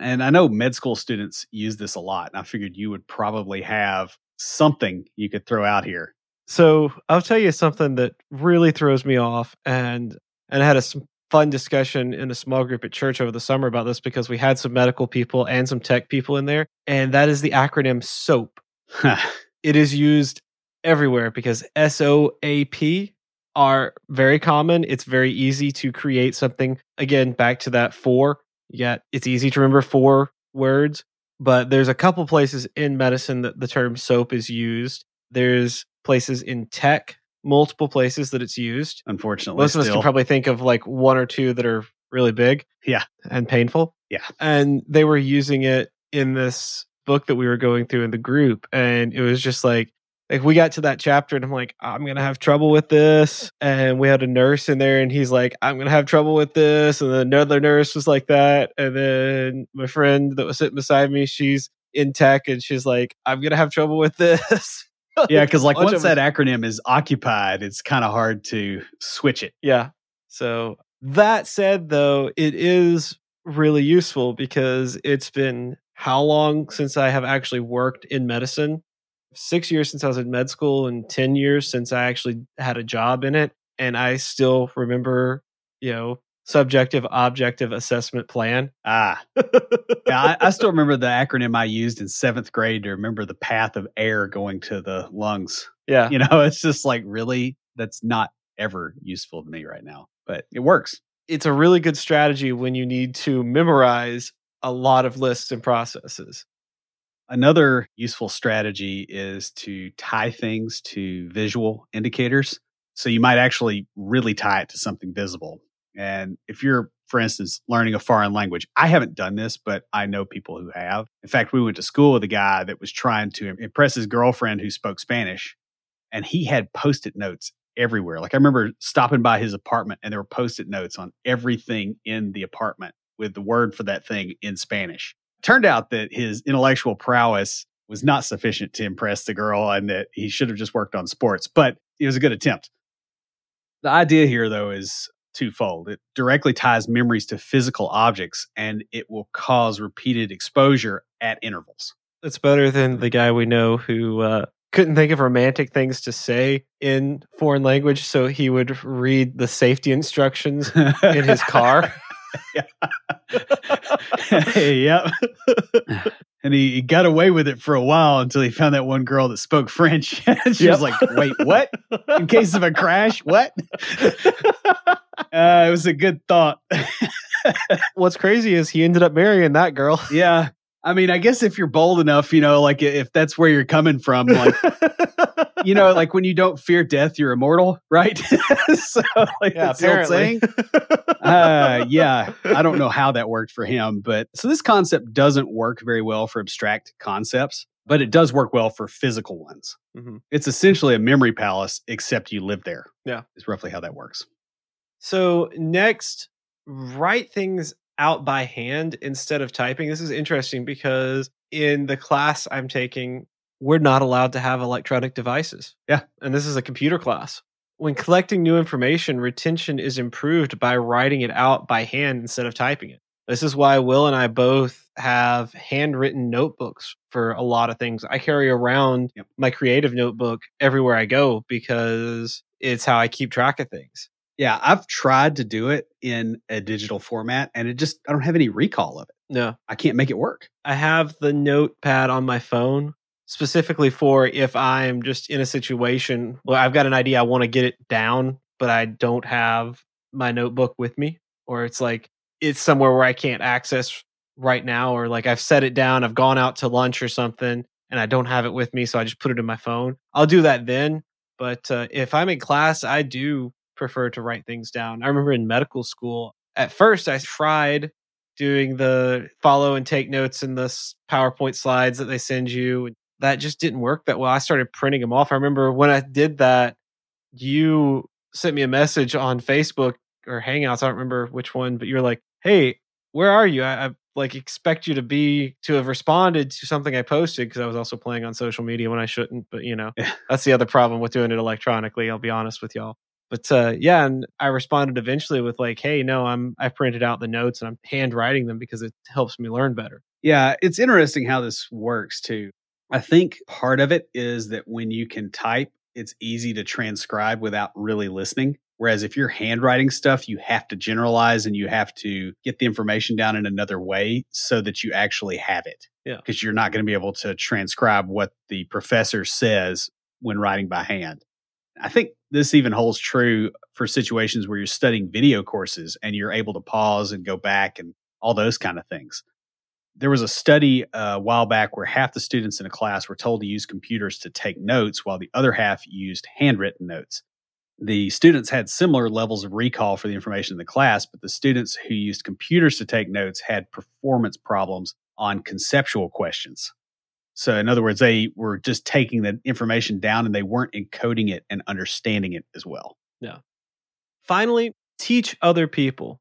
Speaker 2: And I know med school students use this a lot. And I figured you would probably have something you could throw out here.
Speaker 1: So I'll tell you something that really throws me off, and and I had a fun discussion in a small group at church over the summer about this because we had some medical people and some tech people in there, and that is the acronym SOAP. It is used everywhere because SOAP are very common. It's very easy to create something. Again, back to that four. Yeah, it's easy to remember four words, but there's a couple places in medicine that the term SOAP is used. There's places in tech multiple places that it's used.
Speaker 2: Unfortunately,
Speaker 1: Most of us can probably think of like one or two that are really big.
Speaker 2: Yeah.
Speaker 1: And painful.
Speaker 2: Yeah.
Speaker 1: And they were using it in this book that we were going through in the group. And it was just like, like we got to that chapter and I'm like, I'm gonna have trouble with this. And we had a nurse in there and he's like, I'm gonna have trouble with this. And then another nurse was like that. And then my friend that was sitting beside me, she's in tech and she's like, I'm gonna have trouble with this.
Speaker 2: yeah, because like once that acronym is occupied, it's kind of hard to switch it.
Speaker 1: Yeah. So that said, though, it is really useful because it's been how long since I have actually worked in medicine? Six years since I was in med school, and 10 years since I actually had a job in it. And I still remember, you know, subjective objective assessment plan.
Speaker 2: Ah, yeah, I, I still remember the acronym I used in seventh grade to remember the path of air going to the lungs.
Speaker 1: Yeah.
Speaker 2: You know, it's just like really, that's not ever useful to me right now, but it works.
Speaker 1: It's a really good strategy when you need to memorize a lot of lists and processes.
Speaker 2: Another useful strategy is to tie things to visual indicators. So you might actually really tie it to something visible. And if you're, for instance, learning a foreign language, I haven't done this, but I know people who have. In fact, we went to school with a guy that was trying to impress his girlfriend who spoke Spanish, and he had post it notes everywhere. Like I remember stopping by his apartment, and there were post it notes on everything in the apartment with the word for that thing in Spanish. Turned out that his intellectual prowess was not sufficient to impress the girl and that he should have just worked on sports, but it was a good attempt. The idea here, though, is twofold. It directly ties memories to physical objects and it will cause repeated exposure at intervals.
Speaker 1: It's better than the guy we know who uh, couldn't think of romantic things to say in foreign language, so he would read the safety instructions in his car.
Speaker 2: yep. and he, he got away with it for a while until he found that one girl that spoke French. she
Speaker 1: Yep.
Speaker 2: was like, wait, what? In case of a crash? What? Uh, it was a good thought.
Speaker 1: What's crazy is he ended up marrying that girl.
Speaker 2: yeah. I mean, I guess if you're bold enough, you know, like if that's where you're coming from, like, you know, like when you don't fear death, you're immortal, right? so, like,
Speaker 1: yeah,
Speaker 2: that's saying. uh, yeah, I don't know how that worked for him, but so this concept doesn't work very well for abstract concepts, but it does work well for physical ones.
Speaker 1: Mhm.
Speaker 2: It's essentially a memory palace, except you live there.
Speaker 1: Yeah.
Speaker 2: is roughly how that works.
Speaker 1: So next, write things out by hand instead of typing. This is interesting because in the class I'm taking, we're not allowed to have electronic devices.
Speaker 2: Yeah.
Speaker 1: And this is a computer class. When collecting new information, retention is improved by writing it out by hand instead of typing it. This is why Will and I both have handwritten notebooks for a lot of things. I carry around my creative notebook everywhere I go because it's how I keep track of things.
Speaker 2: Yeah, I've tried to do it in a digital format, and it just I don't have any recall of it.
Speaker 1: No.
Speaker 2: I can't make it work.
Speaker 1: I have the notepad on my phone specifically for if I'm just in a situation where I've got an idea, I want to get it down, but I don't have my notebook with me, or it's like it's somewhere where I can't access right now, or like I've set it down, I've gone out to lunch or something, and I don't have it with me, so I just put it in my phone. I'll do that then. But uh, if I'm in class, I do prefer to write things down. I remember in medical school, at first I tried doing the follow and take notes in the PowerPoint slides that they send you. That just didn't work that well. I started printing them off. I remember when I did that, you sent me a message on Facebook or Hangouts. I don't remember which one, but you were like, "Hey, where are you? I, I like expect you to be to have responded to something I posted because I was also playing on social media when I shouldn't. But you know, that's the other problem with doing it electronically. I'll be honest with y'all. But uh, yeah, and I responded eventually with like, "Hey, no, I'm I printed out the notes and I'm handwriting them because it helps me learn better."
Speaker 2: Yeah, it's interesting how this works too. I think part of it is that when you can type, it's easy to transcribe without really listening. Whereas if you're handwriting stuff, you have to generalize and you have to get the information down in another way so that you actually have it.
Speaker 1: Yeah.
Speaker 2: Because you're not going to be able to transcribe what the professor says when writing by hand. I think this even holds true for situations where you're studying video courses and you're able to pause and go back and all those kind of things there was a study uh, a while back where half the students in a class were told to use computers to take notes while the other half used handwritten notes. The students had similar levels of recall for the information in the class, but the students who used computers to take notes had performance problems on conceptual questions. So, in other words, they were just taking the information down and they weren't encoding it and understanding it as well.
Speaker 1: Yeah. Finally, teach other people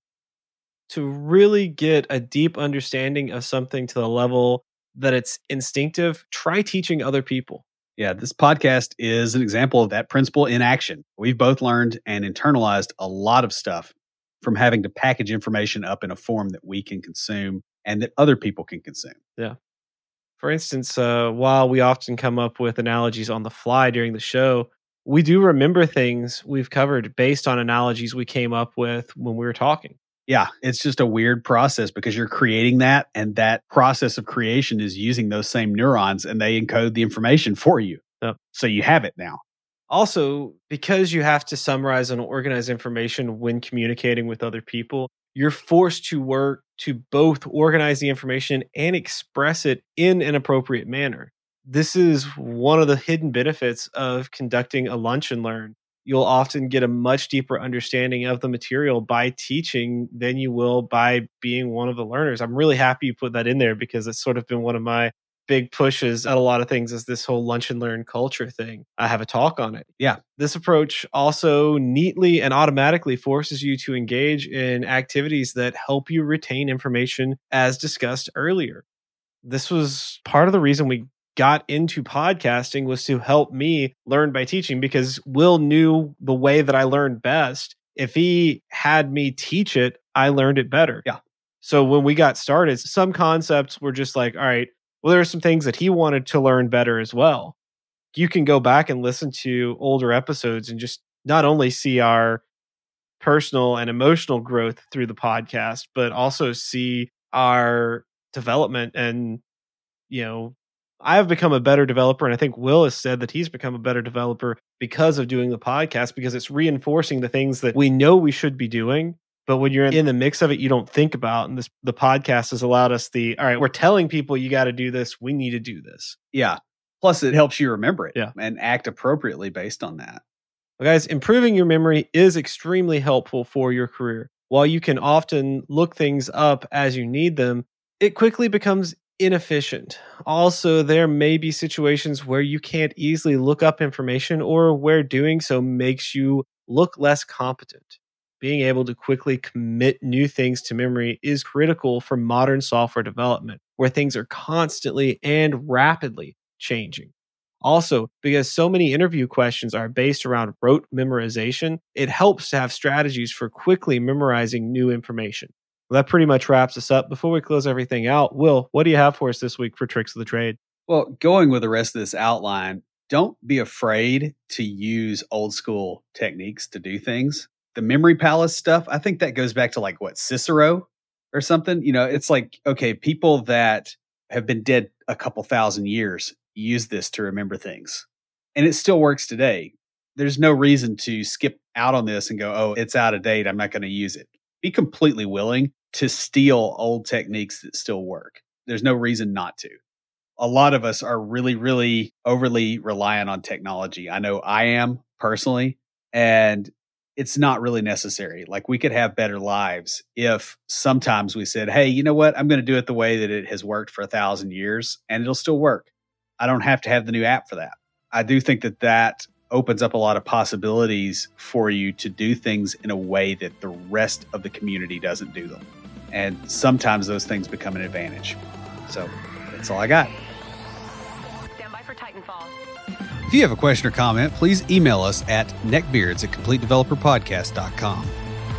Speaker 1: to really get a deep understanding of something to the level that it's instinctive. Try teaching other people.
Speaker 2: Yeah, this podcast is an example of that principle in action. We've both learned and internalized a lot of stuff from having to package information up in a form that we can consume and that other people can consume.
Speaker 1: Yeah. For instance, uh, while we often come up with analogies on the fly during the show, we do remember things we've covered based on analogies we came up with when we were talking.
Speaker 2: Yeah, it's just a weird process because you're creating that, and that process of creation is using those same neurons and they encode the information for you.
Speaker 1: Yep.
Speaker 2: So you have it now.
Speaker 1: Also, because you have to summarize and organize information when communicating with other people, you're forced to work to both organize the information and express it in an appropriate manner. This is one of the hidden benefits of conducting a lunch and learn. You'll often get a much deeper understanding of the material by teaching than you will by being one of the learners. I'm really happy you put that in there because it's sort of been one of my big pushes at a lot of things is this whole lunch and learn culture thing. I have a talk on it.
Speaker 2: Yeah.
Speaker 1: This approach also neatly and automatically forces you to engage in activities that help you retain information as discussed earlier. This was part of the reason we got into podcasting was to help me learn by teaching because Will knew the way that I learned best. If he had me teach it, I learned it better.
Speaker 2: Yeah.
Speaker 1: So when we got started, some concepts were just like, all right, well, there are some things that he wanted to learn better as well. You can go back and listen to older episodes and just not only see our personal and emotional growth through the podcast, but also see our development and, you know, I've become a better developer, and I think Will has said that he's become a better developer because of doing the podcast because it's reinforcing the things that we know we should be doing. But when you're in the mix of it, you don't think about. And this the podcast has allowed us the all right, we're telling people you got to do this. We need to do this.
Speaker 2: Yeah. Plus, it helps you remember it
Speaker 1: Yeah.
Speaker 2: and act appropriately based on that.
Speaker 1: Well, guys, improving your memory is extremely helpful for your career. While you can often look things up as you need them, it quickly becomes inefficient. Also, there may be situations where you can't easily look up information or where doing so makes you look less competent. Being able to quickly commit new things to memory is critical for modern software development, where things are constantly and rapidly changing. Also, because so many interview questions are based around rote memorization, it helps to have strategies for quickly memorizing new information. Well, that pretty much wraps us up. Before we close everything out, Will, what do you have for us this week for Tricks of the Trade?
Speaker 2: Well, going with the rest of this outline, don't be afraid to use old school techniques to do things. The memory palace stuff, I think that goes back to like what Cicero or something. You know, it's like, okay, people that have been dead a couple thousand years use this to remember things. And it still works today. There's no reason to skip out on this and go, oh, it's out of date. I'm not going to use it. Be completely willing to steal old techniques that still work. There's no reason not to. A lot of us are really, really overly reliant on technology. I know I am personally, and it's not really necessary. Like we could have better lives if sometimes we said, hey, you know what? I'm going to do it the way that it has worked for a thousand years and it'll still work. I don't have to have the new app for that. I do think that that opens up a lot of possibilities for you to do things in a way that the rest of the community doesn't do them. And sometimes those things become an advantage. So that's all I got. If you have a question or comment, please email us at neckbeards at completedeveloperpodcast.com.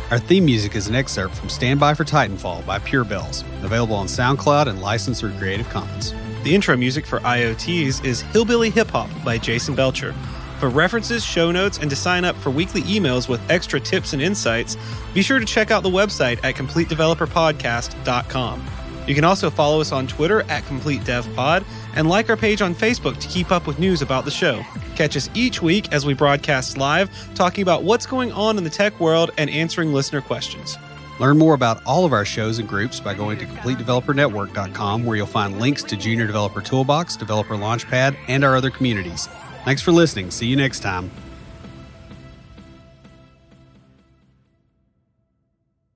Speaker 2: Our theme music is an excerpt from Stand By for Titanfall by Pure Bells, available on SoundCloud and licensed through Creative Commons.
Speaker 1: The intro music for IoTs is Hillbilly Hip Hop by Jason Belcher. For references, show notes, and to sign up for weekly emails with extra tips and insights, be sure to check out the website at CompleteDeveloperPodcast.com. You can also follow us on Twitter at CompleteDevPod and like our page on Facebook to keep up with news about the show. Catch us each week as we broadcast live, talking about what's going on in the tech world and answering listener questions.
Speaker 2: Learn more about all of our shows and groups by going to CompleteDeveloperNetwork.com, where you'll find links to Junior Developer Toolbox, Developer Launchpad, and our other communities. Thanks for listening. See you next time.